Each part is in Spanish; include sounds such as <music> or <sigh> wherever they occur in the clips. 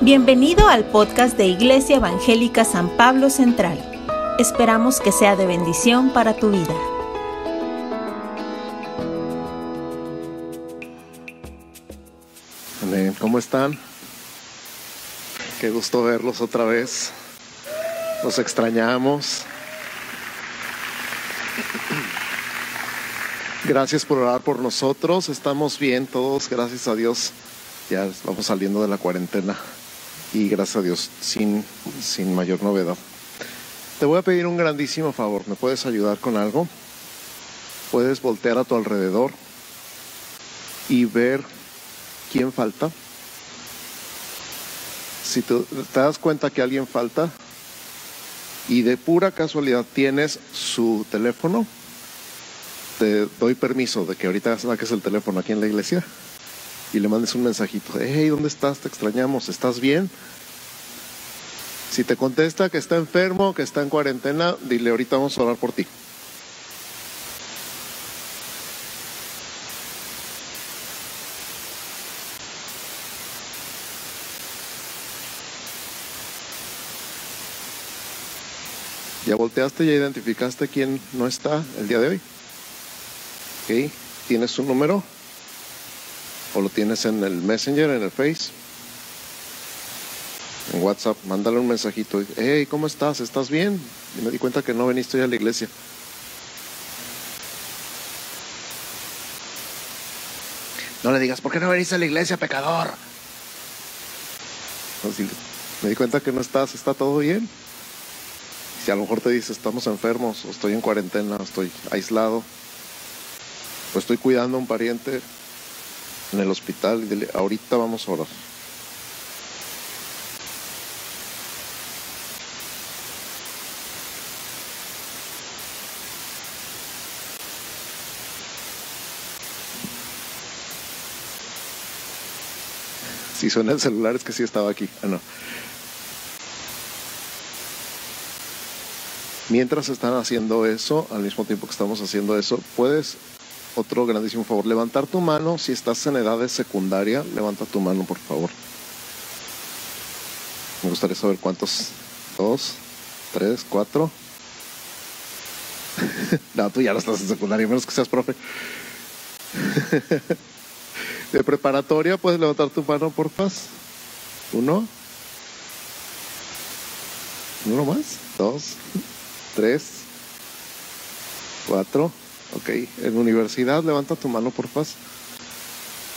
Bienvenido al podcast de Iglesia Evangélica San Pablo Central. Esperamos que sea de bendición para tu vida. Amén. ¿Cómo están? Qué gusto verlos otra vez. Los extrañamos. Gracias por orar por nosotros. Estamos bien todos, gracias a Dios. Ya vamos saliendo de la cuarentena y gracias a Dios sin, sin mayor novedad. Te voy a pedir un grandísimo favor. ¿Me puedes ayudar con algo? Puedes voltear a tu alrededor y ver quién falta. Si te, te das cuenta que alguien falta y de pura casualidad tienes su teléfono, te doy permiso de que ahorita saques el teléfono aquí en la iglesia y le mandes un mensajito. Hey, ¿dónde estás? Te extrañamos. ¿Estás bien? Si te contesta que está enfermo, que está en cuarentena, dile ahorita vamos a orar por ti. ¿Ya volteaste, ya identificaste quién no está el día de hoy? ¿Ok? ¿Tienes su número? ¿O lo tienes en el Messenger, en el Face? En WhatsApp, mándale un mensajito. Hey, ¿cómo estás? ¿Estás bien? Y me di cuenta que no veniste hoy a la iglesia. No le digas, ¿por qué no veniste a la iglesia, pecador? Así, me di cuenta que no estás, ¿está todo bien? Si a lo mejor te dice, estamos enfermos, o estoy en cuarentena, o estoy aislado, o estoy cuidando a un pariente en el hospital, y dile, ahorita vamos a orar. Si suena el celular es que sí estaba aquí. Ah, no. Mientras están haciendo eso, al mismo tiempo que estamos haciendo eso, puedes, otro grandísimo favor, levantar tu mano. Si estás en edad de secundaria, levanta tu mano, por favor. Me gustaría saber cuántos. Dos, tres, cuatro. <laughs> no, tú ya no estás en secundaria, menos que seas profe. <laughs> de preparatoria, puedes levantar tu mano, por favor. Uno. Uno más. Dos tres, cuatro, ok. En universidad, levanta tu mano, por favor.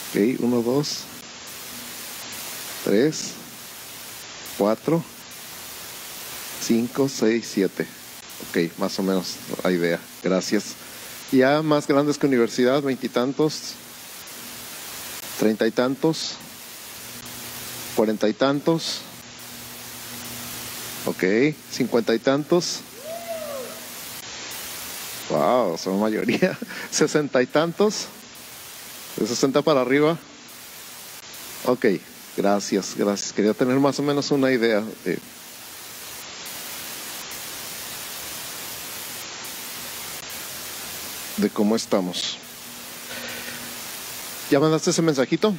Ok, uno, dos, tres, cuatro, cinco, seis, siete. Ok, más o menos la idea. Gracias. Ya más grandes que universidad, veintitantos, treinta y tantos, cuarenta y tantos. Ok, cincuenta y tantos. Wow, son mayoría. <laughs> Sesenta y tantos. De sesenta para arriba. Ok, gracias, gracias. Quería tener más o menos una idea de. de cómo estamos. ¿Ya mandaste ese mensajito?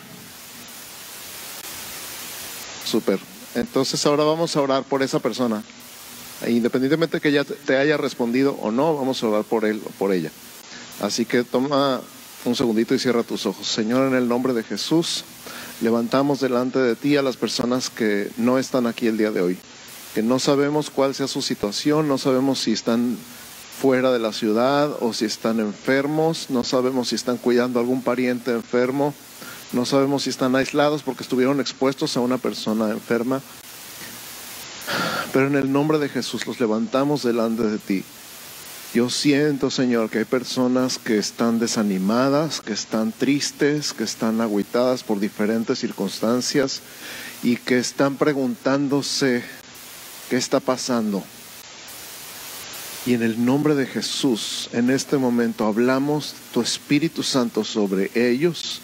Super. Entonces ahora vamos a orar por esa persona. Independientemente de que ella te haya respondido o no, vamos a orar por él o por ella. Así que toma un segundito y cierra tus ojos. Señor, en el nombre de Jesús, levantamos delante de ti a las personas que no están aquí el día de hoy, que no sabemos cuál sea su situación, no sabemos si están fuera de la ciudad o si están enfermos, no sabemos si están cuidando a algún pariente enfermo, no sabemos si están aislados porque estuvieron expuestos a una persona enferma. Pero en el nombre de Jesús los levantamos delante de ti. Yo siento, Señor, que hay personas que están desanimadas, que están tristes, que están agüitadas por diferentes circunstancias y que están preguntándose qué está pasando. Y en el nombre de Jesús, en este momento hablamos tu Espíritu Santo sobre ellos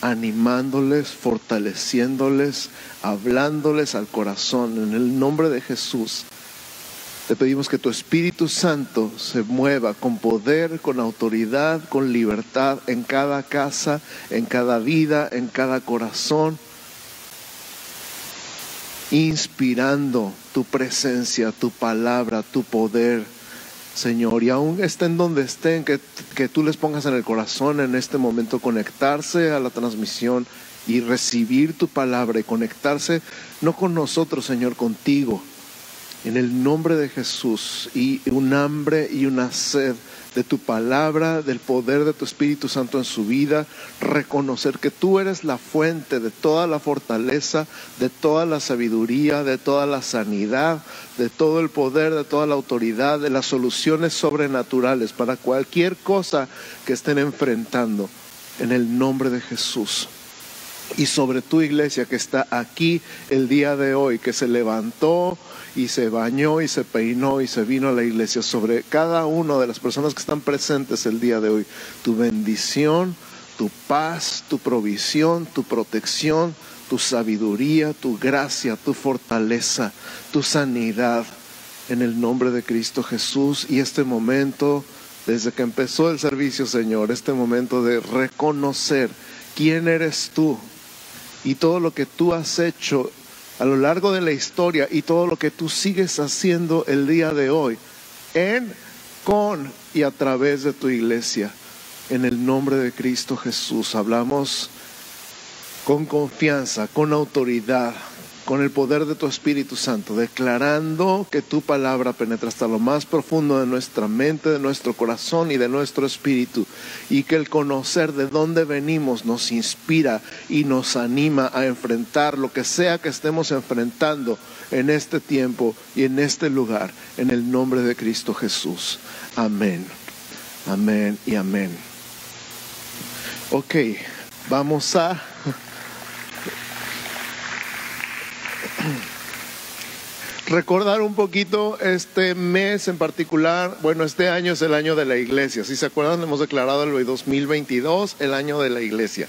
animándoles, fortaleciéndoles, hablándoles al corazón. En el nombre de Jesús, te pedimos que tu Espíritu Santo se mueva con poder, con autoridad, con libertad en cada casa, en cada vida, en cada corazón. inspirando tu presencia, tu palabra, tu poder, Señor. Y aún estén donde estén, que, que tú les pongas en el corazón en este momento conectarse a la transmisión y recibir tu palabra y conectarse no con nosotros, Señor, contigo. En el nombre de Jesús y un hambre y una sed de tu palabra, del poder de tu Espíritu Santo en su vida, reconocer que tú eres la fuente de toda la fortaleza, de toda la sabiduría, de toda la sanidad, de todo el poder, de toda la autoridad, de las soluciones sobrenaturales para cualquier cosa que estén enfrentando en el nombre de Jesús. Y sobre tu iglesia que está aquí el día de hoy, que se levantó y se bañó y se peinó y se vino a la iglesia, sobre cada una de las personas que están presentes el día de hoy, tu bendición, tu paz, tu provisión, tu protección, tu sabiduría, tu gracia, tu fortaleza, tu sanidad, en el nombre de Cristo Jesús. Y este momento, desde que empezó el servicio, Señor, este momento de reconocer quién eres tú y todo lo que tú has hecho a lo largo de la historia y todo lo que tú sigues haciendo el día de hoy en, con y a través de tu iglesia. En el nombre de Cristo Jesús hablamos con confianza, con autoridad, con el poder de tu Espíritu Santo, declarando que tu palabra penetra hasta lo más profundo de nuestra mente, de nuestro corazón y de nuestro espíritu, y que el conocer de dónde venimos nos inspira y nos anima a enfrentar lo que sea que estemos enfrentando en este tiempo y en este lugar, en el nombre de Cristo Jesús. Amén, amén y amén. Ok, vamos a <clears throat> recordar un poquito este mes en particular. Bueno, este año es el año de la iglesia. Si se acuerdan, hemos declarado el 2022 el año de la iglesia.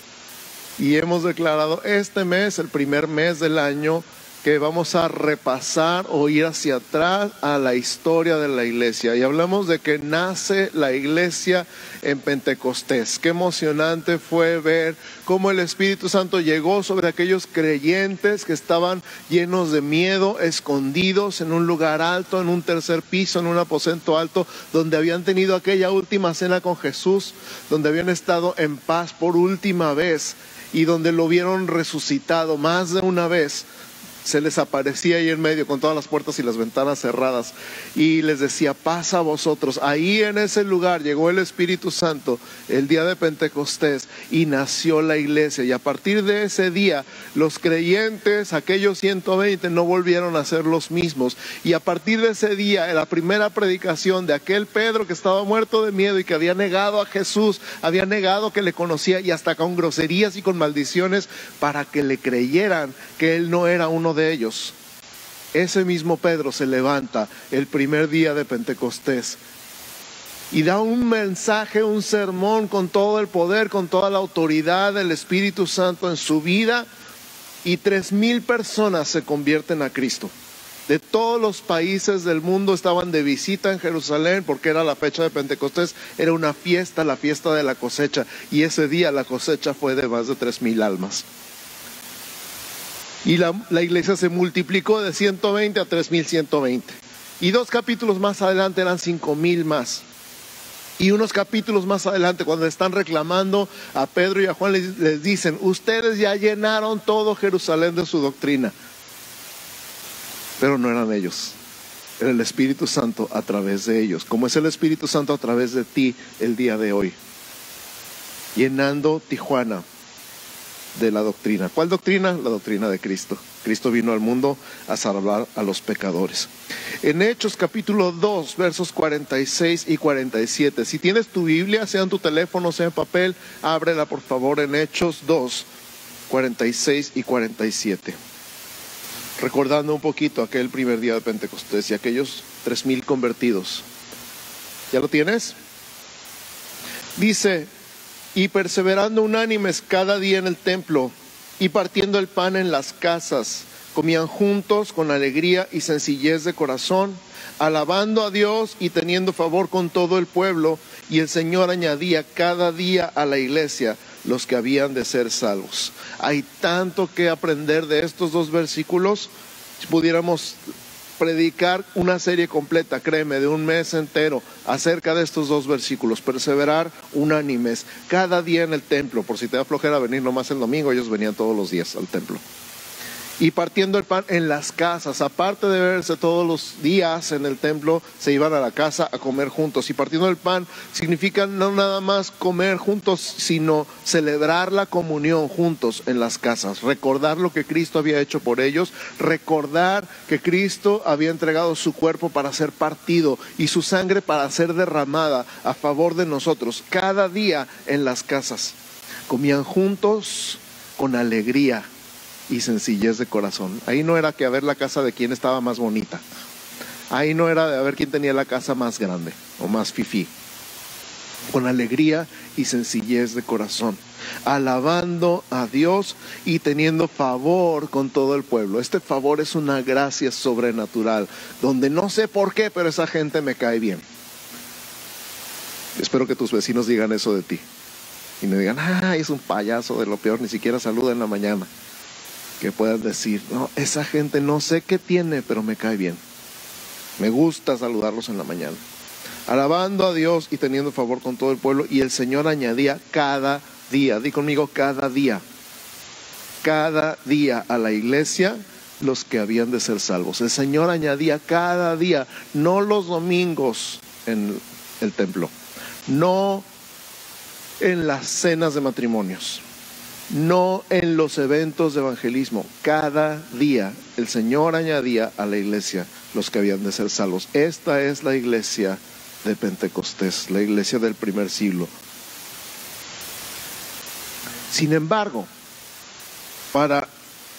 Y hemos declarado este mes, el primer mes del año, que vamos a repasar o ir hacia atrás a la historia de la iglesia. Y hablamos de que nace la iglesia en Pentecostés. Qué emocionante fue ver cómo el Espíritu Santo llegó sobre aquellos creyentes que estaban llenos de miedo, escondidos en un lugar alto, en un tercer piso, en un aposento alto, donde habían tenido aquella última cena con Jesús, donde habían estado en paz por última vez y donde lo vieron resucitado más de una vez se les aparecía ahí en medio con todas las puertas y las ventanas cerradas y les decía, pasa a vosotros. Ahí en ese lugar llegó el Espíritu Santo el día de Pentecostés y nació la iglesia. Y a partir de ese día los creyentes, aquellos 120, no volvieron a ser los mismos. Y a partir de ese día, la primera predicación de aquel Pedro que estaba muerto de miedo y que había negado a Jesús, había negado que le conocía y hasta con groserías y con maldiciones para que le creyeran que él no era uno de ellos. Ese mismo Pedro se levanta el primer día de Pentecostés y da un mensaje, un sermón con todo el poder, con toda la autoridad del Espíritu Santo en su vida y tres mil personas se convierten a Cristo. De todos los países del mundo estaban de visita en Jerusalén porque era la fecha de Pentecostés, era una fiesta, la fiesta de la cosecha y ese día la cosecha fue de más de tres mil almas. Y la, iglesia se multiplicó de 120 a 3120. Y dos capítulos más adelante eran 5000 más. Y unos capítulos más adelante, cuando están reclamando a Pedro y a Juan, les, les, dicen, ustedes ya llenaron todo Jerusalén de su doctrina. Pero no eran ellos, era el Espíritu Santo a través de ellos, como es el Espíritu Santo a través de ti el día de hoy. Llenando Tijuana de la doctrina. ¿Cuál doctrina? La doctrina de Cristo. Cristo vino al mundo a salvar a los pecadores. En Hechos capítulo 2, versos 46 y 47. Si tienes tu Biblia, sea en tu teléfono, sea en papel, ábrela por favor en Hechos 2, 46 y 47. Recordando un poquito aquel primer día de Pentecostés y aquellos tres mil convertidos. ¿Ya lo tienes? Dice, y perseverando unánimes cada día en el templo y partiendo el pan en las casas, comían juntos con alegría y sencillez de corazón, alabando a Dios y teniendo favor con todo el pueblo, y el Señor añadía cada día a la iglesia los que habían de ser salvos. Hay tanto que aprender de estos dos versículos Si pudiéramos predicar una serie completa, créeme, de un mes entero acerca de estos dos versículos, perseverar unánimes cada día en el templo, por si te da flojera venir nomás el domingo, ellos venían todos los días al templo y partiendo el pan en las casas. Aparte de verse todos los días en el templo, se iban a la casa a comer juntos. Y partiendo el pan significa no nada más comer juntos, sino celebrar la comunión juntos en las casas. Recordar lo que Cristo había hecho por ellos, recordar que Cristo había entregado su cuerpo para ser partido y su sangre para ser derramada a favor de nosotros cada día en las casas. Comían juntos con alegría y sencillez de corazón. Ahí no era que a ver la casa de quién estaba más bonita. Ahí no era de a ver quién tenía la casa más grande o más fifí. Con alegría y sencillez de corazón, alabando a Dios y teniendo favor con todo el pueblo. Este favor es una gracia sobrenatural, donde no sé por qué, pero esa gente me cae bien. Espero que tus vecinos digan eso de ti. Y me digan, ah, es un payaso de lo peor, ni siquiera saluda en la mañana que puedas decir, no, esa gente no sé qué tiene, pero me cae bien. Me gusta saludarlos en la mañana. Alabando a Dios y teniendo favor con todo el pueblo. Y el Señor añadía cada día, di conmigo, cada día, cada día a la iglesia los que habían de ser salvos. El Señor añadía cada día, no los domingos en el templo, no en las cenas de matrimonios, no en los eventos de evangelismo. Cada día el Señor añadía a la iglesia los que habían de ser salvos. Esta es la iglesia de Pentecostés, la iglesia del primer siglo. Sin embargo, para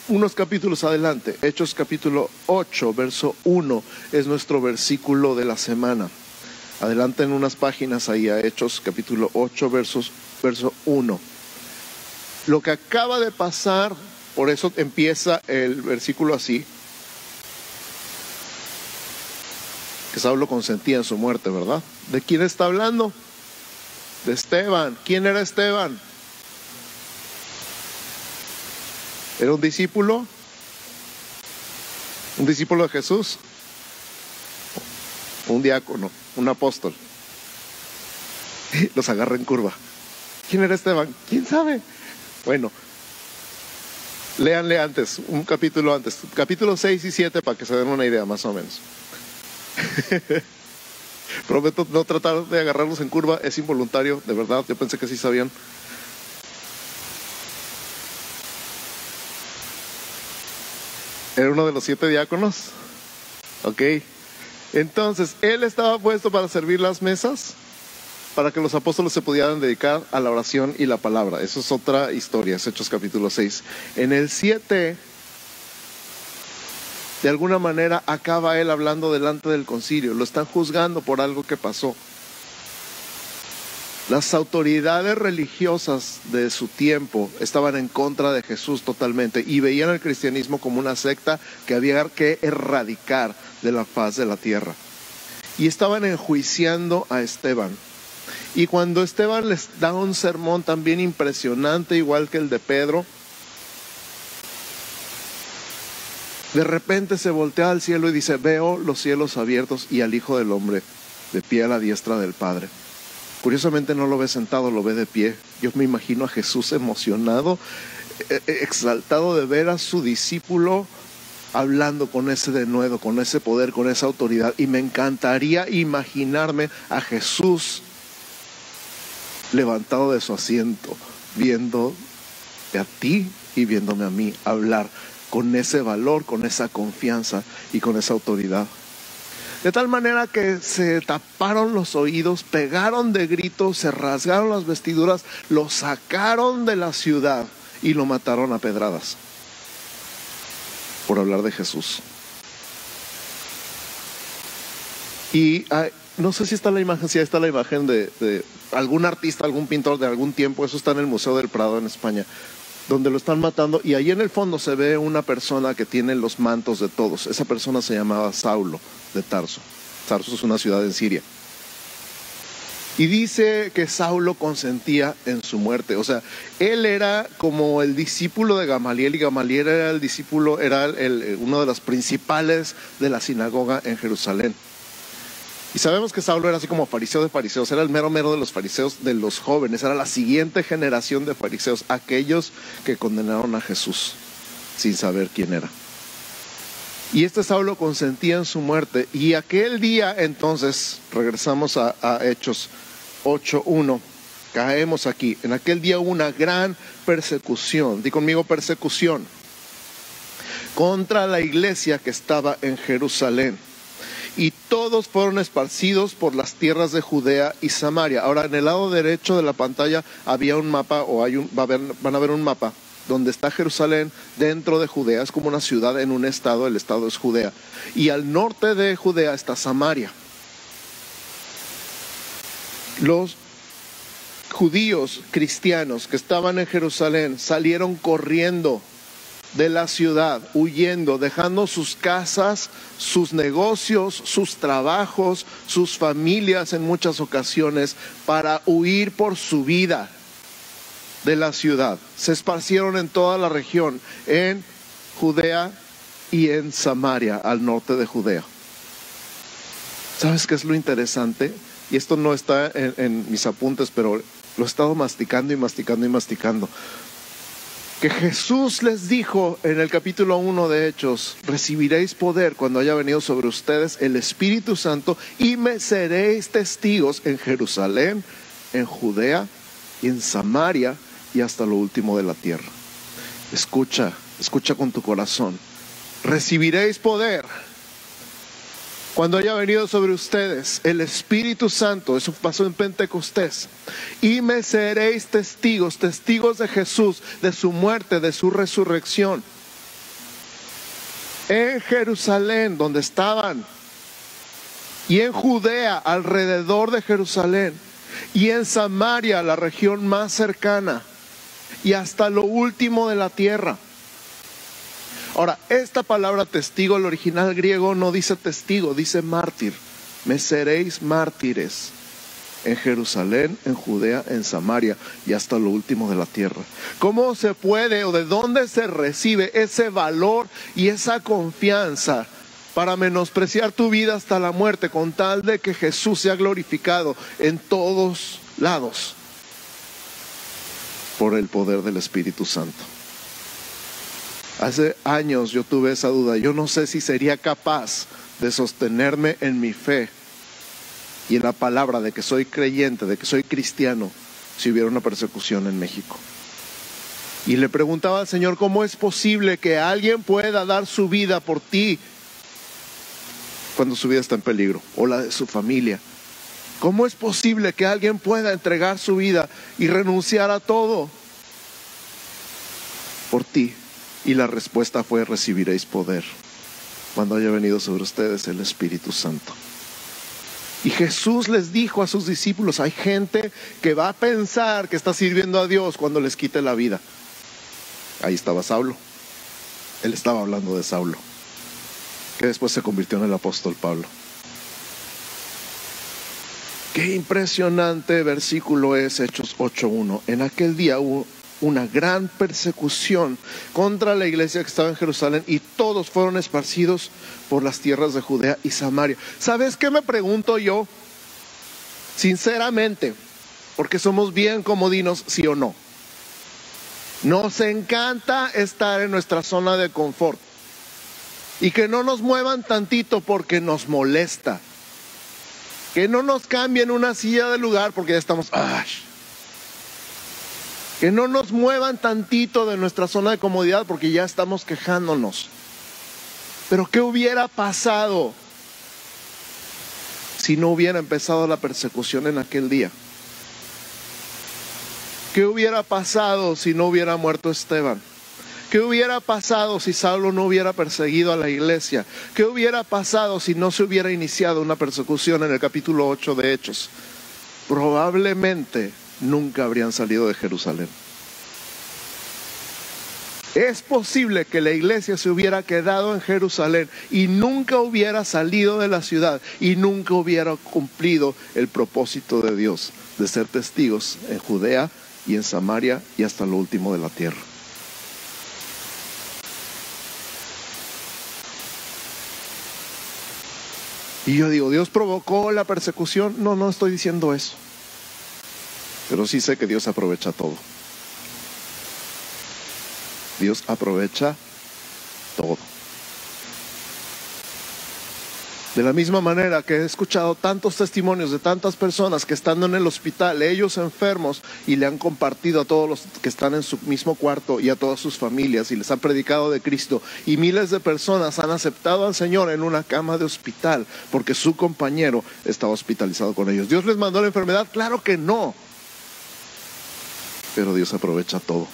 unos capítulos adelante, Hechos capítulo 8, verso 1, es nuestro versículo de la semana. Adelante en unas páginas ahí a Hechos capítulo 8, versos, verso 1. Lo que acaba de pasar, por eso empieza el versículo así, que Saulo consentía en su muerte, ¿verdad? ¿De quién está hablando? De Esteban. ¿Quién era Esteban? ¿Era un discípulo? ¿Un discípulo de Jesús? Un diácono, un apóstol. <laughs> Los agarra en curva. ¿Quién era Esteban? ¿Quién sabe? Bueno, léanle antes, un capítulo antes, capítulo 6 y 7 para que se den una idea más o menos. <laughs> Prometo no tratar de agarrarlos en curva, es involuntario, de verdad, yo pensé que sí sabían. Era uno de los siete diáconos. Ok. Entonces, él estaba puesto para servir las mesas para que los apóstoles se pudieran dedicar a la oración y la palabra. Eso es otra historia, Hechos capítulo 6. En el 7, de alguna manera acaba él hablando delante del concilio. Lo están juzgando por algo que pasó. Las autoridades religiosas de su tiempo estaban en contra de Jesús totalmente y veían al cristianismo como una secta que había que erradicar de la faz de la tierra. Y estaban enjuiciando a Esteban. Y cuando Esteban les da un sermón también impresionante, igual que el de Pedro, de repente se voltea al cielo y dice, veo los cielos abiertos y al Hijo del Hombre de pie a la diestra del Padre. Curiosamente no lo ve sentado, lo ve de pie. Yo me imagino a Jesús emocionado, eh, eh, exaltado de ver a su discípulo hablando con ese denuedo, con ese poder, con esa autoridad. Y me encantaría imaginarme a Jesús levantado de su asiento, viendo a ti y viéndome a mí hablar con ese valor, con esa confianza y con esa autoridad. De tal manera que se taparon los oídos, pegaron de gritos, se rasgaron las vestiduras, lo sacaron de la ciudad y lo mataron a pedradas por hablar de Jesús. Y no sé si está la imagen, si está la imagen de, algún artista, algún pintor de algún tiempo, eso está en el Museo del Prado en España, donde lo están matando y ahí en el fondo se ve una persona que tiene los mantos de todos. Esa persona se llamaba Saulo de Tarso. Tarso es una ciudad en Siria. Y dice que Saulo consentía en su muerte. O sea, él era como el discípulo de Gamaliel y Gamaliel era el discípulo, era uno de los principales de la sinagoga en Jerusalén. Y sabemos que Saulo era así como fariseo de fariseos, era el mero mero de los fariseos de los jóvenes, era la siguiente generación de fariseos, aquellos que condenaron a Jesús sin saber quién era. Y este Saulo consentía en su muerte. Y aquel día entonces, regresamos a, a Hechos 8.1, caemos aquí. En aquel día hubo una gran persecución, di conmigo persecución, contra la iglesia que estaba en Jerusalén y todos fueron esparcidos por las tierras de Judea y Samaria. Ahora, en el lado derecho de la pantalla había un mapa, o hay un, van a ver un mapa, donde está Jerusalén dentro de Judea, es como una ciudad en un estado, el estado es Judea. Y al norte de Judea está Samaria. Los judíos cristianos que estaban en Jerusalén salieron corriendo de la ciudad, huyendo, dejando sus casas, sus negocios, sus trabajos, sus familias en muchas ocasiones para huir por su vida de la ciudad. Se esparcieron en toda la región, en Judea y en Samaria, al norte de Judea. ¿Sabes qué es lo interesante? Y esto no está en, mis apuntes, pero lo he estado masticando y masticando y masticando que Jesús les dijo en el capítulo 1 de Hechos, recibiréis poder cuando haya venido sobre ustedes el Espíritu Santo y me seréis testigos en Jerusalén, en Judea y en Samaria y hasta lo último de la tierra. Escucha, escucha con tu corazón. Recibiréis poder cuando haya venido sobre ustedes el Espíritu Santo, eso pasó en Pentecostés, y me seréis testigos, testigos de Jesús, de su muerte, de su resurrección. En Jerusalén, donde estaban, y en Judea, alrededor de Jerusalén, y en Samaria, la región más cercana, y hasta lo último de la tierra. Ahora, esta palabra testigo, el original griego no dice testigo, dice mártir. Me seréis mártires en Jerusalén, en Judea, en Samaria y hasta lo último de la tierra. ¿Cómo se puede o de dónde se recibe ese valor y esa confianza para menospreciar tu vida hasta la muerte con tal de que Jesús sea glorificado en todos lados por el poder del Espíritu Santo? Hace años yo tuve esa duda. Yo no sé si sería capaz de sostenerme en mi fe y en la palabra de que soy creyente, de que soy cristiano, si hubiera una persecución en México. Y le preguntaba al Señor, ¿cómo es posible que alguien pueda dar su vida por ti cuando su vida está en peligro o la de su familia? ¿Cómo es posible que alguien pueda entregar su vida y renunciar a todo por ti? Y la respuesta fue, recibiréis poder cuando haya venido sobre ustedes el Espíritu Santo. Y Jesús les dijo a sus discípulos, hay gente que va a pensar que está sirviendo a Dios cuando les quite la vida. Ahí estaba Saulo. Él estaba hablando de Saulo, que después se convirtió en el apóstol Pablo. Qué impresionante versículo es Hechos 8.1. En aquel día hubo una gran persecución contra la iglesia que estaba en Jerusalén y todos fueron esparcidos por las tierras de Judea y Samaria. ¿Sabes qué me pregunto yo? Sinceramente, porque somos bien comodinos, sí o no. Nos encanta estar en nuestra zona de confort y que no nos muevan tantito porque nos molesta. Que no nos cambien una silla de lugar porque ya estamos... Que no nos muevan tantito de nuestra zona de comodidad porque ya estamos quejándonos. Pero ¿qué hubiera pasado si no hubiera empezado la persecución en aquel día? ¿Qué hubiera pasado si no hubiera muerto Esteban? ¿Qué hubiera pasado si Saulo no hubiera perseguido a la iglesia? ¿Qué hubiera pasado si no se hubiera iniciado una persecución en el capítulo 8 de Hechos? Probablemente nunca habrían salido de Jerusalén. Es posible que la iglesia se hubiera quedado en Jerusalén y nunca hubiera salido de la ciudad y nunca hubiera cumplido el propósito de Dios de ser testigos en Judea y en Samaria y hasta lo último de la tierra. Y yo digo, ¿Dios provocó la persecución? No, no estoy diciendo eso. Pero sí sé que Dios aprovecha todo. Dios aprovecha todo. De la misma manera que he escuchado tantos testimonios de tantas personas que estando en el hospital, ellos enfermos, y le han compartido a todos los que están en su mismo cuarto y a todas sus familias y les han predicado de Cristo. Y miles de personas han aceptado al Señor en una cama de hospital porque su compañero estaba hospitalizado con ellos. ¿Dios les mandó la enfermedad? Claro que no. Pero Dios aprovecha todo.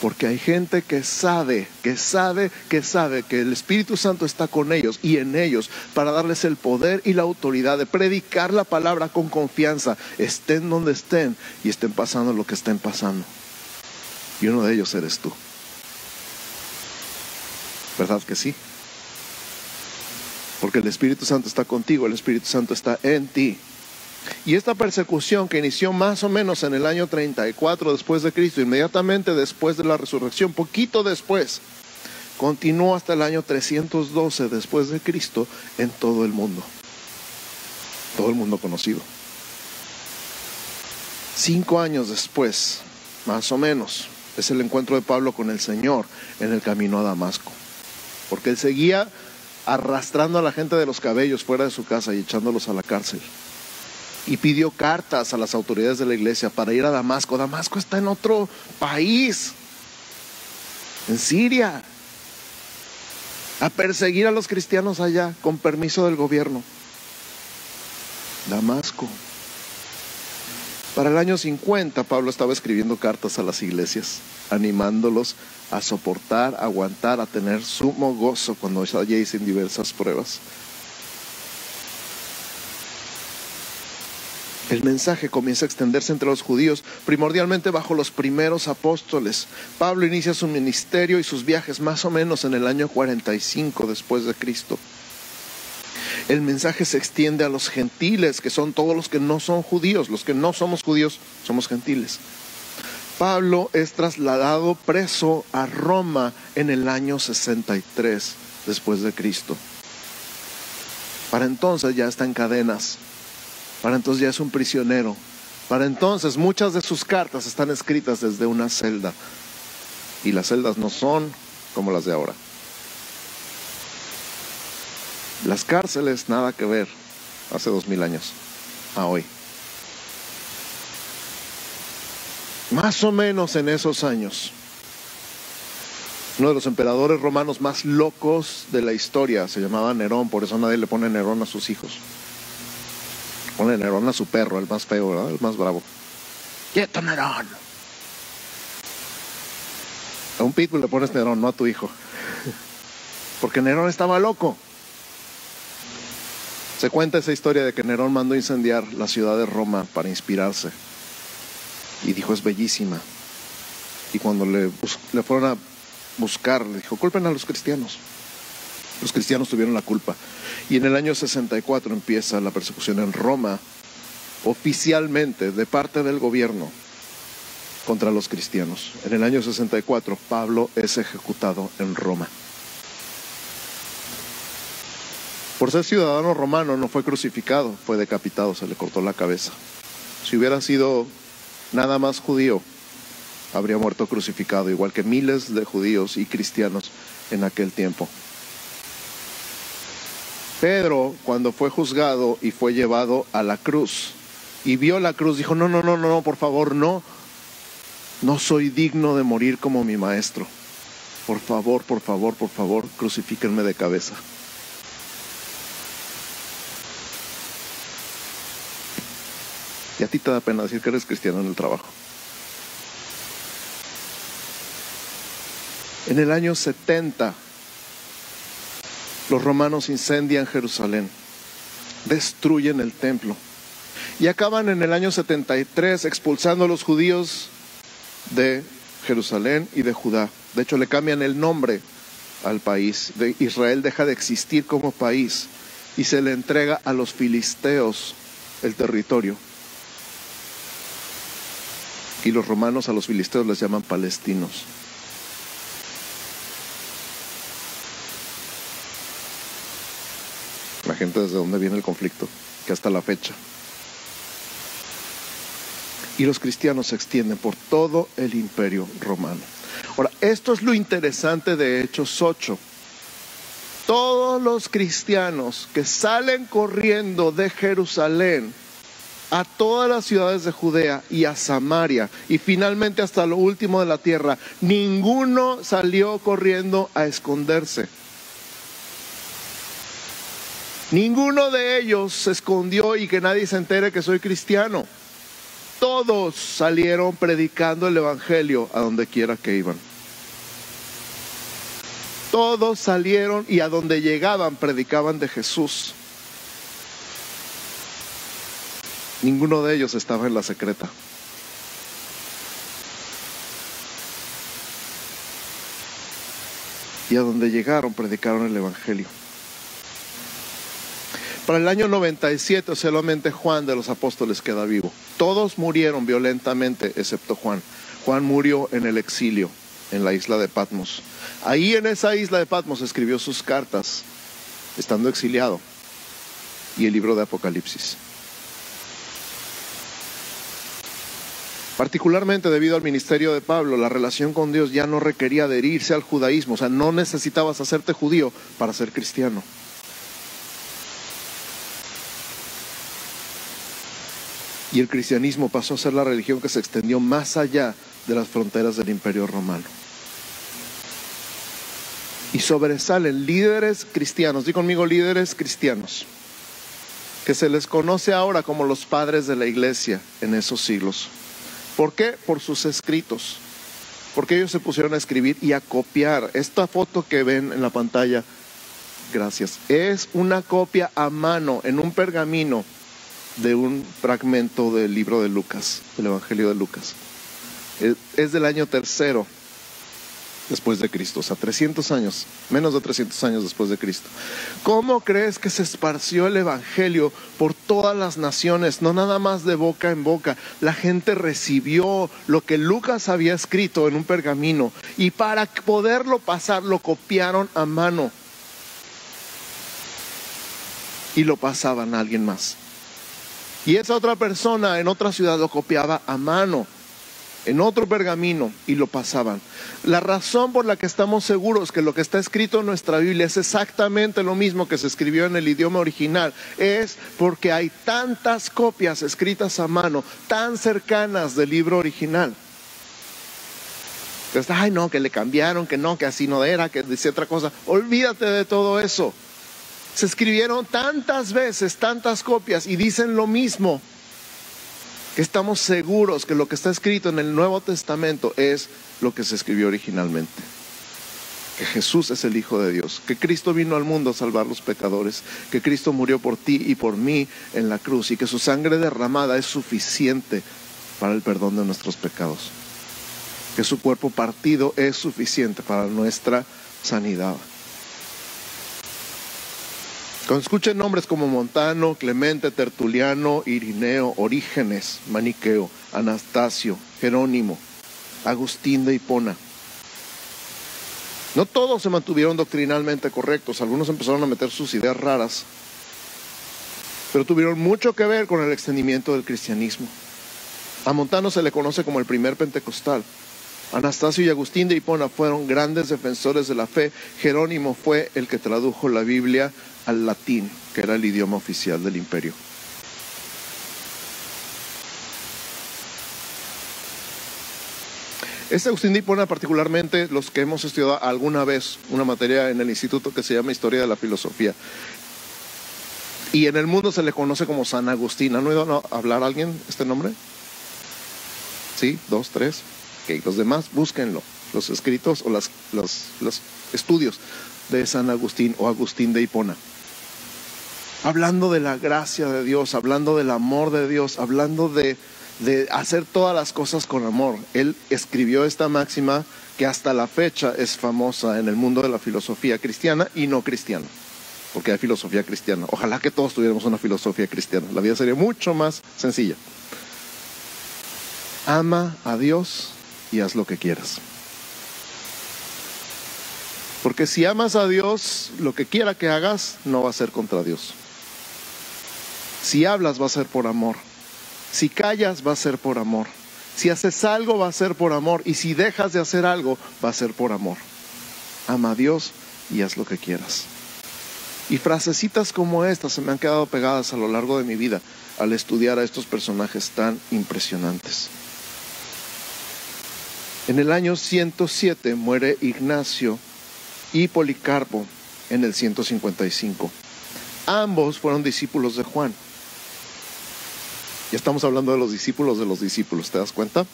Porque hay gente que sabe, que sabe, que sabe que el Espíritu Santo está con ellos y en ellos para darles el poder y la autoridad de predicar la palabra con confianza, estén donde estén y estén pasando lo que estén pasando. Y uno de ellos eres tú. ¿Verdad que sí? Porque el Espíritu Santo está contigo, el Espíritu Santo está en ti. Y esta persecución que inició más o menos en el año 34 después de Cristo, inmediatamente después de la resurrección, poquito después, continuó hasta el año 312 después de Cristo en todo el mundo. Todo el mundo conocido. Cinco años después, más o menos, es el encuentro de Pablo con el Señor en el camino a Damasco. Porque él seguía arrastrando a la gente de los cabellos fuera de su casa y echándolos a la cárcel y pidió cartas a las autoridades de la iglesia para ir a Damasco. Damasco está en otro país, en Siria, a perseguir a los cristianos allá con permiso del gobierno. Damasco. Para el año 50 Pablo estaba escribiendo cartas a las iglesias, animándolos a soportar, a aguantar, a tener sumo gozo cuando halléis diversas pruebas. El mensaje comienza a extenderse entre los judíos, primordialmente bajo los primeros apóstoles. Pablo inicia su ministerio y sus viajes más o menos en el año 45 después de Cristo. El mensaje se extiende a los gentiles, que son todos los que no son judíos, los que no somos judíos somos gentiles. Pablo es trasladado preso a Roma en el año 63 después de Cristo. Para entonces ya está en cadenas para entonces ya es un prisionero. Para entonces muchas de sus cartas están escritas desde una celda. Y las celdas no son como las de ahora. Las cárceles nada que ver hace dos mil años a hoy. Más o menos en esos años, uno de los emperadores romanos más locos de la historia se llamaba Nerón, por eso nadie le pone Nerón a sus hijos. Pone Nerón a su perro, el más feo, ¿verdad? El más bravo. ¡Quieto, Nerón! A un pitbull le pones Nerón, no a tu hijo. Porque Nerón estaba loco. Se cuenta esa historia de que Nerón mandó incendiar la ciudad de Roma para inspirarse. Y dijo, es bellísima. Y cuando le, le fueron a buscar, le dijo, culpen a los cristianos. Los cristianos tuvieron la culpa. Y en el año 64 empieza la persecución en Roma, oficialmente de parte del gobierno contra los cristianos. En el año 64 Pablo es ejecutado en Roma. Por ser ciudadano romano no fue crucificado, fue decapitado, se le cortó la cabeza. Si hubiera sido nada más judío, habría muerto crucificado, igual que miles de judíos y cristianos en aquel tiempo. Pedro, cuando fue juzgado y fue llevado a la cruz y vio la cruz, dijo, no, no, no, no, por favor, no, no soy digno de morir como mi maestro. Por favor, por favor, por favor, crucifíquenme de cabeza. Y a ti te da pena decir que eres cristiano en el trabajo. En el año 70 los romanos incendian Jerusalén, destruyen el templo y acaban en el año 73 expulsando a los judíos de Jerusalén y de Judá. De hecho, le cambian el nombre al país. Israel deja de existir como país y se le entrega a los filisteos el territorio. Y los romanos a los filisteos les llaman palestinos. Gente desde dónde viene el conflicto, que hasta la fecha. Y los cristianos se extienden por todo el imperio romano. Ahora, esto es lo interesante de Hechos 8. Todos los cristianos que salen corriendo de Jerusalén a todas las ciudades de Judea y a Samaria y finalmente hasta lo último de la tierra, ninguno salió corriendo a esconderse. Ninguno de ellos se escondió y que nadie se entere que soy cristiano. Todos salieron predicando el Evangelio a donde quiera que iban. Todos salieron y a donde llegaban predicaban de Jesús. Ninguno de ellos estaba en la secreta. Y a donde llegaron predicaron el Evangelio. Para el año 97 solamente Juan de los apóstoles queda vivo. Todos murieron violentamente excepto Juan. Juan murió en el exilio, en la isla de Patmos. Ahí en esa isla de Patmos escribió sus cartas, estando exiliado, y el libro de Apocalipsis. Particularmente debido al ministerio de Pablo, la relación con Dios ya no requería adherirse al judaísmo, o sea, no necesitabas hacerte judío para ser cristiano. Y el cristianismo pasó a ser la religión que se extendió más allá de las fronteras del imperio romano. Y sobresalen líderes cristianos, di conmigo líderes cristianos, que se les conoce ahora como los padres de la iglesia en esos siglos. ¿Por qué? Por sus escritos. Porque ellos se pusieron a escribir y a copiar. Esta foto que ven en la pantalla, gracias, es una copia a mano en un pergamino de un fragmento del libro de Lucas, del Evangelio de Lucas. Es del año tercero después de Cristo, o sea, 300 años, menos de 300 años después de Cristo. ¿Cómo crees que se esparció el Evangelio por todas las naciones, no nada más de boca en boca? La gente recibió lo que Lucas había escrito en un pergamino y para poderlo pasar lo copiaron a mano y lo pasaban a alguien más. Y esa otra persona en otra ciudad lo copiaba a mano, en otro pergamino, y lo pasaban. La razón por la que estamos seguros que lo que está escrito en nuestra Biblia es exactamente lo mismo que se escribió en el idioma original es porque hay tantas copias escritas a mano, tan cercanas del libro original. Ay no, que le cambiaron, que no, que así no era, que decía otra cosa. Olvídate de todo eso se escribieron tantas veces, tantas copias y dicen lo mismo, que estamos seguros que lo que está escrito en el Nuevo Testamento es lo que se escribió originalmente. Que Jesús es el Hijo de Dios, que Cristo vino al mundo a salvar los pecadores, que Cristo murió por ti y por mí en la cruz y que su sangre derramada es suficiente para el perdón de nuestros pecados, que su cuerpo partido es suficiente para nuestra sanidad. Escuchen nombres como Montano, Clemente, Tertuliano, Irineo, Orígenes, Maniqueo, Anastasio, Jerónimo, Agustín de Hipona. No todos se mantuvieron doctrinalmente correctos, algunos empezaron a meter sus ideas raras, pero tuvieron mucho que ver con el extendimiento del cristianismo. A Montano se le conoce como el primer pentecostal. Anastasio y Agustín de Hipona fueron grandes defensores de la fe. Jerónimo fue el que tradujo la Biblia al latín, que era el idioma oficial del imperio. Este Agustín de Hipona, particularmente los que hemos estudiado alguna vez una materia en el instituto que se llama Historia de la Filosofía, y en el mundo se le conoce como San Agustín. ¿Han oído hablar alguien este nombre? ¿Sí? ¿Dos, tres? Los demás búsquenlo, los escritos o los, los estudios de San Agustín o Agustín de Hipona hablando de la gracia de Dios, hablando del amor de Dios, hablando de de hacer todas las cosas con amor. Él escribió esta máxima que hasta la fecha es famosa en el mundo de la filosofía cristiana y no cristiana, porque hay filosofía cristiana. Ojalá que todos tuviéramos una filosofía cristiana, la vida sería mucho más sencilla. Ama a Dios y haz lo que quieras. Porque si amas a Dios, lo que quiera que hagas no va a ser contra Dios. Si hablas va a ser por amor. Si callas va a ser por amor. Si haces algo va a ser por amor. Y si dejas de hacer algo va a ser por amor. Ama a Dios y haz lo que quieras. Y frasecitas como estas se me han quedado pegadas a lo largo de mi vida al estudiar a estos personajes tan impresionantes. En el año 107 muere Ignacio y Policarpo en el 155. Ambos fueron discípulos de Juan. Ya estamos hablando de los discípulos de los discípulos, ¿te das cuenta?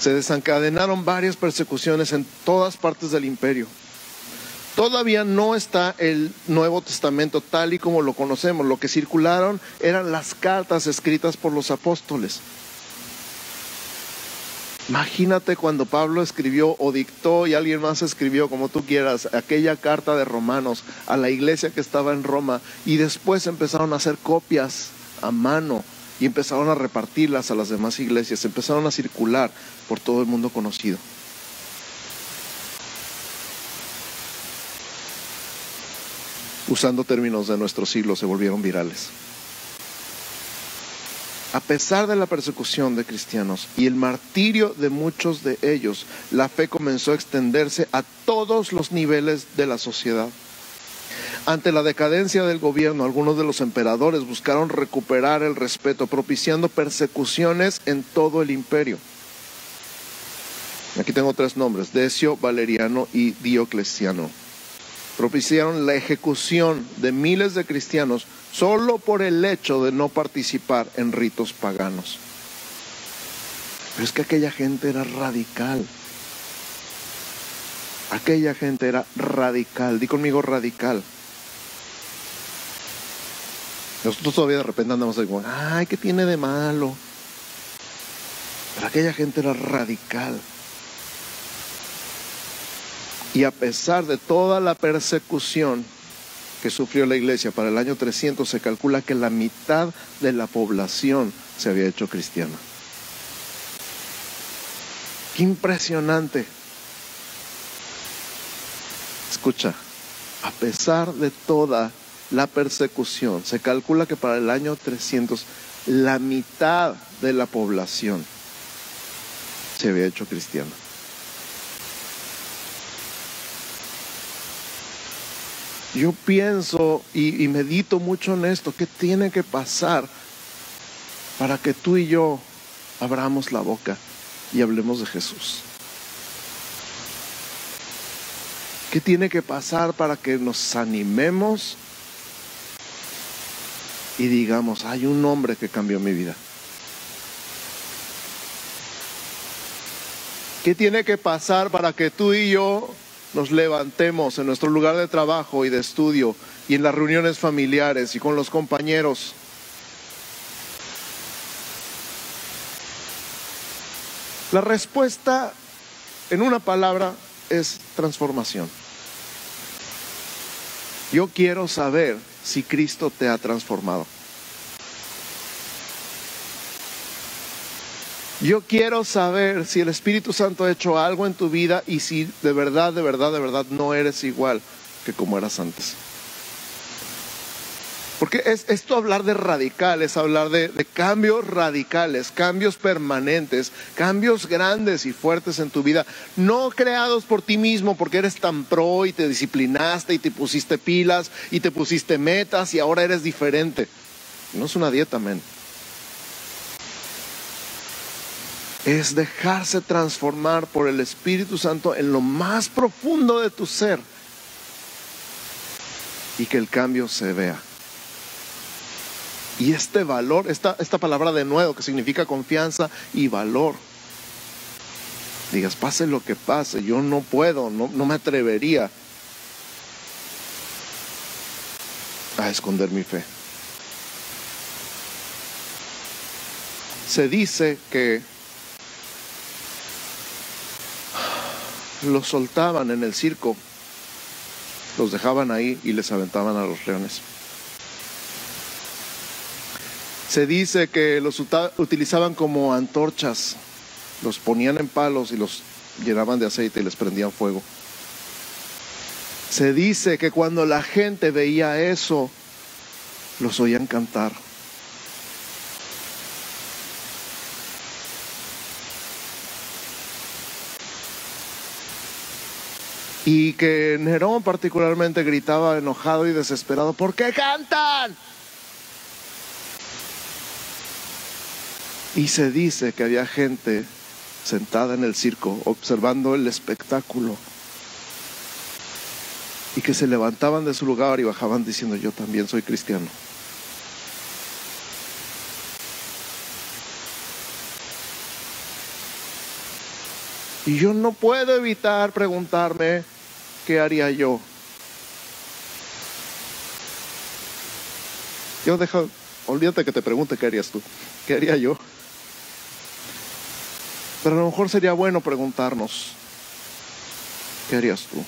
Se desencadenaron varias persecuciones en todas partes del imperio. Todavía no está el Nuevo Testamento tal y como lo conocemos. Lo que circularon eran las cartas escritas por los apóstoles. Imagínate cuando Pablo escribió o dictó y alguien más escribió, como tú quieras, aquella carta de Romanos a la iglesia que estaba en Roma y después empezaron a hacer copias a mano y empezaron a repartirlas a las demás iglesias, empezaron a circular por todo el mundo conocido. Usando términos de nuestro siglo, se volvieron virales. A pesar de la persecución de cristianos y el martirio de muchos de ellos, la fe comenzó a extenderse a todos los niveles de la sociedad. Ante la decadencia del gobierno, algunos de los emperadores buscaron recuperar el respeto, propiciando persecuciones en todo el imperio. Aquí tengo tres nombres, Decio, Valeriano y Diocleciano. Propiciaron la ejecución de miles de cristianos solo por el hecho de no participar en ritos paganos. Pero es que aquella gente era radical. Aquella gente era radical. Di conmigo radical. Nosotros todavía de repente andamos ahí como, ay, ¿qué tiene de malo? Pero aquella gente era radical. Y a pesar de toda la persecución, que sufrió la iglesia para el año 300 se calcula que la mitad de la población se había hecho cristiana. Qué impresionante. Escucha, a pesar de toda la persecución, se calcula que para el año 300 la mitad de la población se había hecho cristiana. Yo pienso y, medito mucho en esto, ¿qué tiene que pasar para que tú y yo abramos la boca y hablemos de Jesús? ¿Qué tiene que pasar para que nos animemos y digamos, hay un hombre que cambió mi vida? ¿Qué tiene que pasar para que tú y yo nos levantemos en nuestro lugar de trabajo y de estudio y en las reuniones familiares y con los compañeros. La respuesta en una palabra es transformación. Yo quiero saber si Cristo te ha transformado. Yo quiero saber si el Espíritu Santo ha hecho algo en tu vida y si de verdad, de verdad, de verdad no eres igual que como eras antes. Porque es, esto hablar de radical, es hablar de, de, cambios radicales, cambios permanentes, cambios grandes y fuertes en tu vida, no creados por ti mismo porque eres tan pro y te disciplinaste y te pusiste pilas y te pusiste metas y ahora eres diferente. No es una dieta, men. Es dejarse transformar por el Espíritu Santo en lo más profundo de tu ser y que el cambio se vea. Y este valor, esta, esta palabra de nuevo que significa confianza y valor, digas, pase lo que pase, yo no puedo, no, no me atrevería a esconder mi fe. Se dice que los soltaban en el circo, los dejaban ahí y les aventaban a los leones. Se dice que los utilizaban como antorchas, los ponían en palos y los llenaban de aceite y les prendían fuego. Se dice que cuando la gente veía eso, los oían cantar. Y que Nerón particularmente gritaba enojado y desesperado, ¿por qué cantan? Y se dice que había gente sentada en el circo observando el espectáculo y que se levantaban de su lugar y bajaban diciendo yo también soy cristiano. Y yo no puedo evitar preguntarme qué haría yo. Yo dejo, olvídate que te pregunte qué harías tú, qué haría yo. Pero a lo mejor sería bueno preguntarnos, ¿qué harías tú?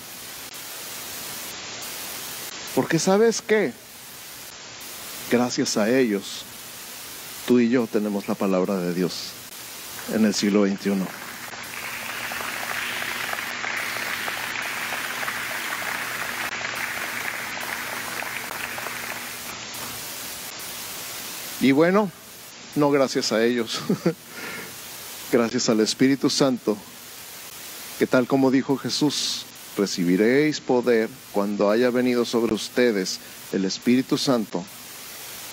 Porque sabes qué, gracias a ellos, tú y yo tenemos la palabra de Dios en el siglo XXI. Y bueno, no gracias a ellos. <laughs> gracias al Espíritu Santo, que tal como dijo Jesús, recibiréis poder cuando haya venido sobre ustedes el Espíritu Santo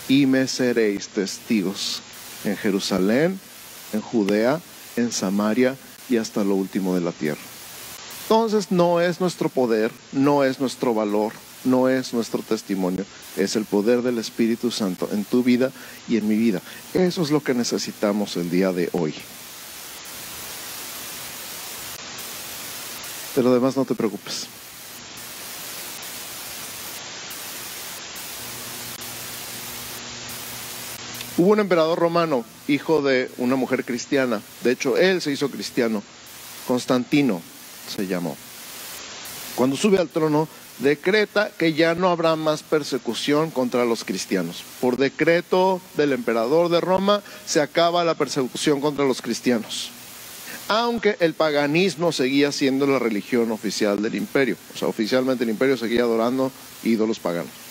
y me seréis testigos en Jerusalén, en Judea, en Samaria y hasta lo último de la tierra. Entonces no es nuestro poder, no es nuestro valor, no es nuestro testimonio, es el poder del Espíritu Santo en tu vida y en mi vida. Eso es lo que necesitamos el día de hoy. Pero además no te preocupes. Hubo un emperador romano, hijo de una mujer cristiana. De hecho, él se hizo cristiano. Constantino se llamó. Cuando sube al trono, decreta que ya no habrá más persecución contra los cristianos. Por decreto del emperador de Roma se acaba la persecución contra los cristianos aunque el paganismo seguía siendo la religión oficial del imperio. O sea, oficialmente el imperio seguía adorando ídolos paganos.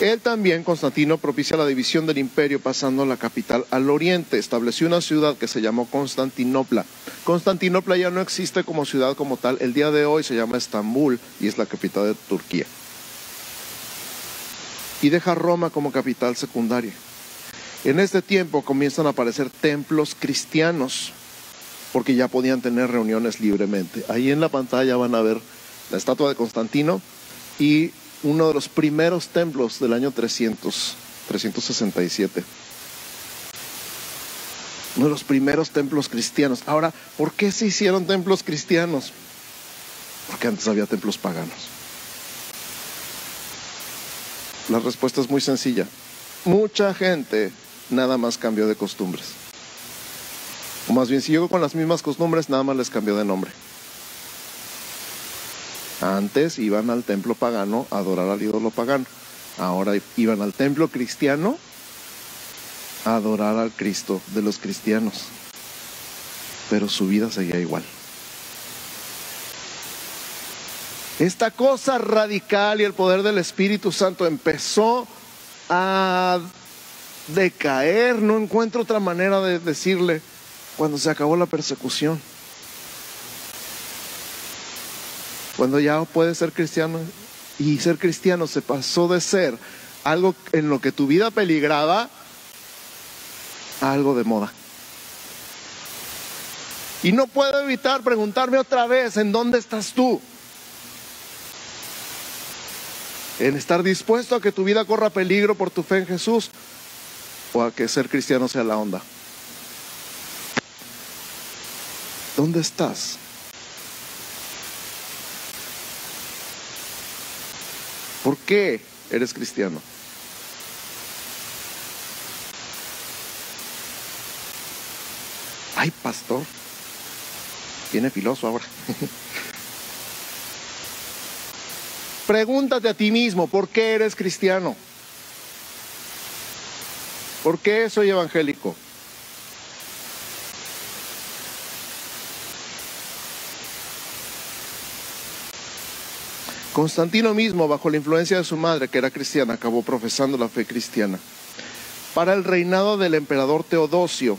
Él también, Constantino, propicia la división del imperio pasando la capital al oriente. Estableció una ciudad que se llamó Constantinopla. Constantinopla ya no existe como ciudad como tal. El día de hoy se llama Estambul y es la capital de Turquía. Y deja Roma como capital secundaria. En este tiempo comienzan a aparecer templos cristianos, porque ya podían tener reuniones libremente. Ahí en la pantalla van a ver la estatua de Constantino y uno de los primeros templos del año 300, 367. Uno de los primeros templos cristianos. Ahora, ¿por qué se hicieron templos cristianos? Porque antes había templos paganos. La respuesta es muy sencilla. Mucha gente nada más cambió de costumbres. O más bien, siguió con las mismas costumbres, nada más les cambió de nombre. Antes iban al templo pagano a adorar al ídolo pagano. Ahora iban al templo cristiano a adorar al Cristo de los cristianos. Pero su vida seguía igual. Esta cosa radical y el poder del Espíritu Santo empezó a de caer, no encuentro otra manera de decirle cuando se acabó la persecución. Cuando ya puede ser cristiano y ser cristiano se pasó de ser algo en lo que tu vida peligraba a algo de moda. Y no puedo evitar preguntarme otra vez, ¿en dónde estás tú? En estar dispuesto a que tu vida corra peligro por tu fe en Jesús o a que ser cristiano sea la onda. ¿Dónde estás? ¿Por qué eres cristiano? Ay, pastor. Tiene filoso ahora. <laughs> Pregúntate a ti mismo, ¿por qué eres cristiano? ¿Por qué soy evangélico? Constantino mismo, bajo la influencia de su madre, que era cristiana, acabó profesando la fe cristiana. Para el reinado del emperador Teodosio,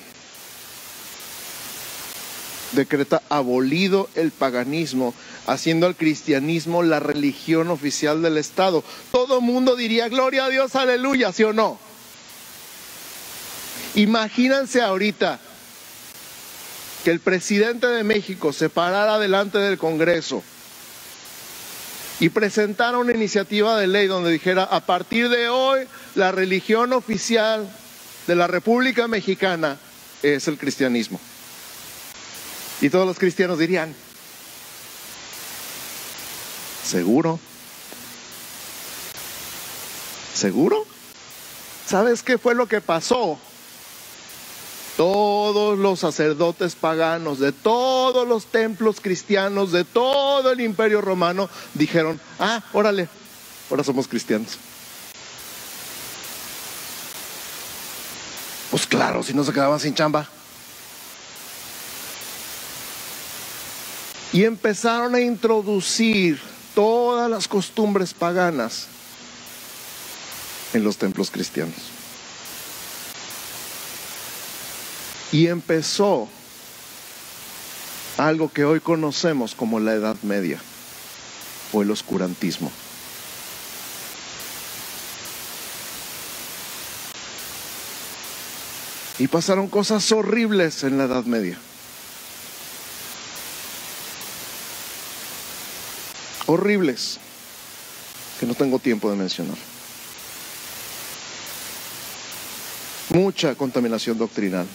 decreta abolido el paganismo, haciendo al cristianismo la religión oficial del Estado. Todo mundo diría, gloria a Dios, aleluya, ¿sí o no? Imagínense ahorita que el presidente de México se parara delante del Congreso y presentara una iniciativa de ley donde dijera, a partir de hoy, la religión oficial de la República Mexicana es el cristianismo. Y todos los cristianos dirían, ¿seguro? ¿Seguro? ¿Sabes qué fue lo que pasó? Todos los sacerdotes paganos de todos los templos cristianos de todo el imperio romano dijeron, ah, órale, ahora somos cristianos. Pues claro, si no se quedaban sin chamba. Y empezaron a introducir todas las costumbres paganas en los templos cristianos. Y empezó algo que hoy conocemos como la Edad Media o el oscurantismo. Y pasaron cosas horribles en la Edad Media. Horribles, que no tengo tiempo de mencionar. Mucha contaminación doctrinal.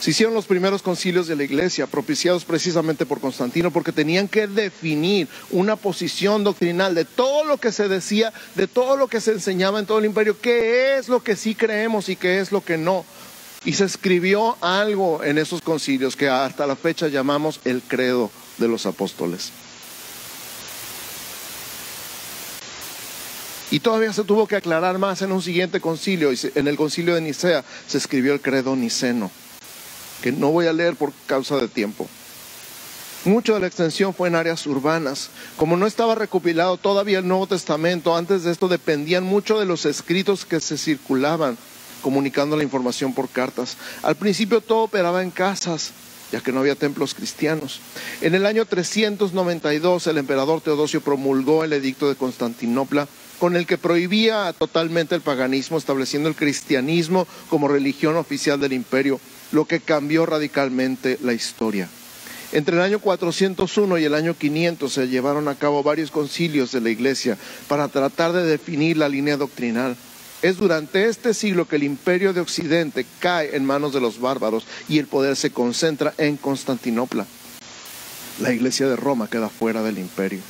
Se hicieron los primeros concilios de la iglesia, propiciados precisamente por Constantino, porque tenían que definir una posición doctrinal de todo lo que se decía, de todo lo que se enseñaba en todo el imperio, qué es lo que sí creemos y qué es lo que no. Y se escribió algo en esos concilios que hasta la fecha llamamos el credo de los apóstoles. Y todavía se tuvo que aclarar más en un siguiente concilio, en el concilio de Nicea se escribió el credo niceno que no voy a leer por causa de tiempo. Mucho de la extensión fue en áreas urbanas. Como no estaba recopilado todavía el Nuevo Testamento, antes de esto dependían mucho de los escritos que se circulaban, comunicando la información por cartas. Al principio todo operaba en casas, ya que no había templos cristianos. En el año 392 el emperador Teodosio promulgó el edicto de Constantinopla con el que prohibía totalmente el paganismo, estableciendo el cristianismo como religión oficial del imperio lo que cambió radicalmente la historia. Entre el año 401 y el año 500 se llevaron a cabo varios concilios de la Iglesia para tratar de definir la línea doctrinal. Es durante este siglo que el imperio de Occidente cae en manos de los bárbaros y el poder se concentra en Constantinopla. La Iglesia de Roma queda fuera del imperio.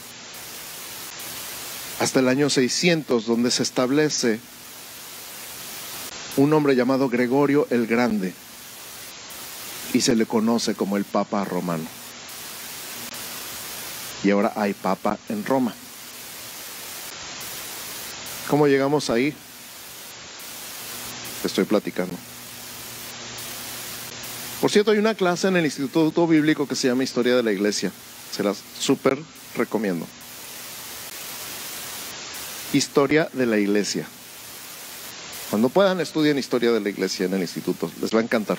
Hasta el año 600, donde se establece un hombre llamado Gregorio el Grande, y se le conoce como el Papa romano. Y ahora hay Papa en Roma. ¿Cómo llegamos ahí? Te estoy platicando. Por cierto, hay una clase en el Instituto Bíblico que se llama Historia de la Iglesia. Se las súper recomiendo. Historia de la Iglesia. Cuando puedan, estudien Historia de la Iglesia en el instituto. Les va a encantar.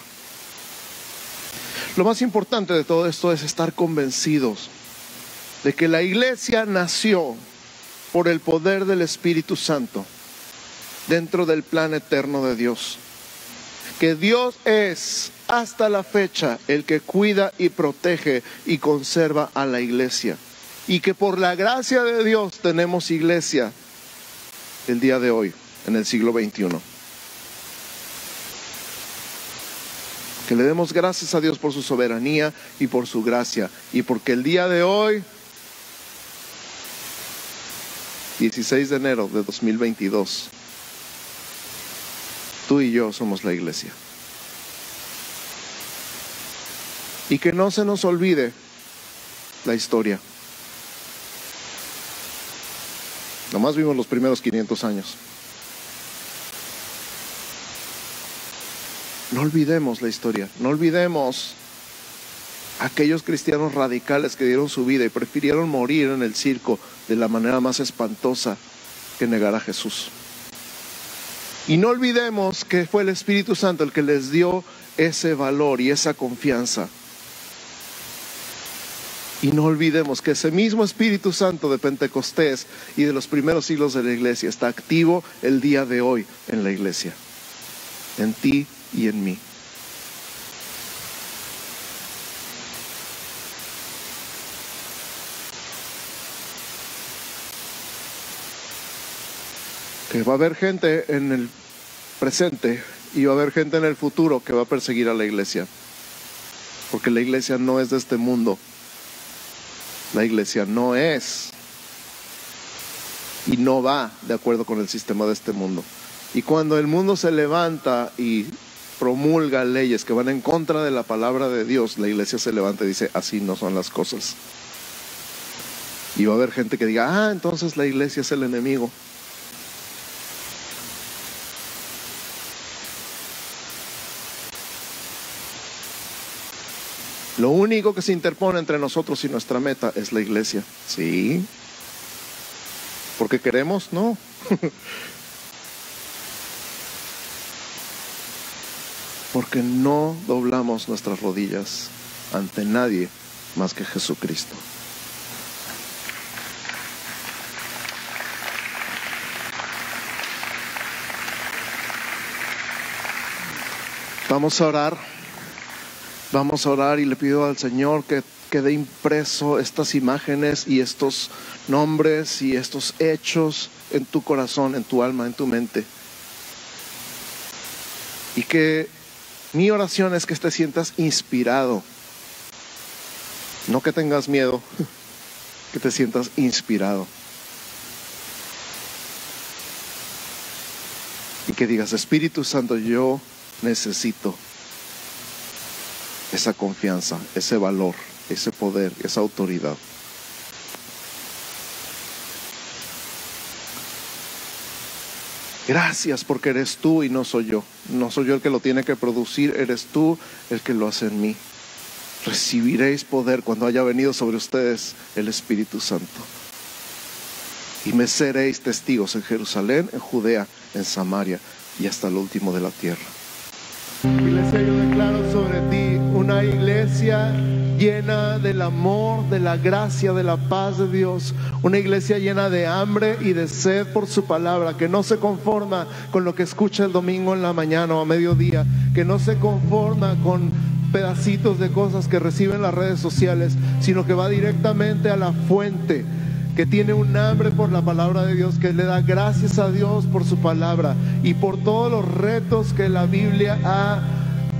Lo más importante de todo esto es estar convencidos de que la iglesia nació por el poder del Espíritu Santo dentro del plan eterno de Dios. Que Dios es hasta la fecha el que cuida y protege y conserva a la iglesia. Y que por la gracia de Dios tenemos iglesia el día de hoy, en el siglo XXI. Que le demos gracias a Dios por su soberanía y por su gracia. Y porque el día de hoy, 16 de enero de 2022, tú y yo somos la iglesia. Y que no se nos olvide la historia. Nomás vimos los primeros 500 años. No olvidemos la historia, no olvidemos aquellos cristianos radicales que dieron su vida y prefirieron morir en el circo de la manera más espantosa que negar a Jesús. Y no olvidemos que fue el Espíritu Santo el que les dio ese valor y esa confianza. Y no olvidemos que ese mismo Espíritu Santo de Pentecostés y de los primeros siglos de la iglesia está activo el día de hoy en la iglesia, en ti y en mí. Que va a haber gente en el presente y va a haber gente en el futuro que va a perseguir a la iglesia. Porque la iglesia no es de este mundo. La iglesia no es y no va de acuerdo con el sistema de este mundo. Y cuando el mundo se levanta y promulga leyes que van en contra de la palabra de Dios, la iglesia se levanta y dice, así no son las cosas. Y va a haber gente que diga, ah, entonces la iglesia es el enemigo. Lo único que se interpone entre nosotros y nuestra meta es la iglesia. Sí. Porque queremos, no. <laughs> Porque no doblamos nuestras rodillas ante nadie más que Jesucristo. Vamos a orar. Vamos a orar y le pido al Señor que quede impreso estas imágenes y estos nombres y estos hechos en tu corazón, en tu alma, en tu mente. Y que mi oración es que te sientas inspirado. No que tengas miedo, que te sientas inspirado. Y que digas, Espíritu Santo, yo necesito esa confianza, ese valor, ese poder, esa autoridad. Gracias porque eres tú y no soy yo. No soy yo el que lo tiene que producir, eres tú el que lo hace en mí. Recibiréis poder cuando haya venido sobre ustedes el Espíritu Santo. Y me seréis testigos en Jerusalén, en Judea, en Samaria y hasta el último de la tierra. Iglesia, yo declaro sobre ti una iglesia llena del amor, de la gracia, de la paz de Dios. Una iglesia llena de hambre y de sed por su palabra, que no se conforma con lo que escucha el domingo en la mañana o a mediodía, que no se conforma con pedacitos de cosas que recibe en las redes sociales, sino que va directamente a la fuente que tiene un hambre por la palabra de Dios, que le da gracias a Dios por su palabra y por todos los retos que la Biblia ha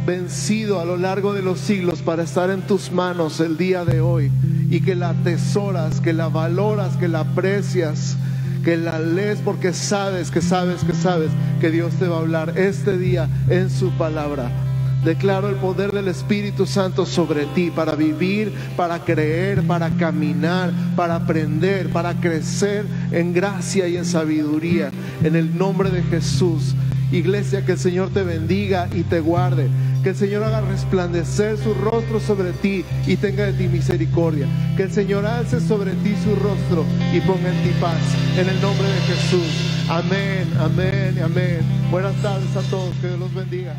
vencido a lo largo de los siglos para estar en tus manos el día de hoy y que la atesoras, que la valoras, que la aprecias, que la lees porque sabes, que sabes, que sabes que Dios te va a hablar este día en su palabra. Declaro el poder del Espíritu Santo sobre ti para vivir, para creer, para caminar, para aprender, para crecer en gracia y en sabiduría. En el nombre de Jesús. Iglesia, que el Señor te bendiga y te guarde. Que el Señor haga resplandecer su rostro sobre ti y tenga de ti misericordia. Que el Señor alce sobre ti su rostro y ponga en ti paz. En el nombre de Jesús. Amén, amén, amén. Buenas tardes a todos. Que Dios los bendiga.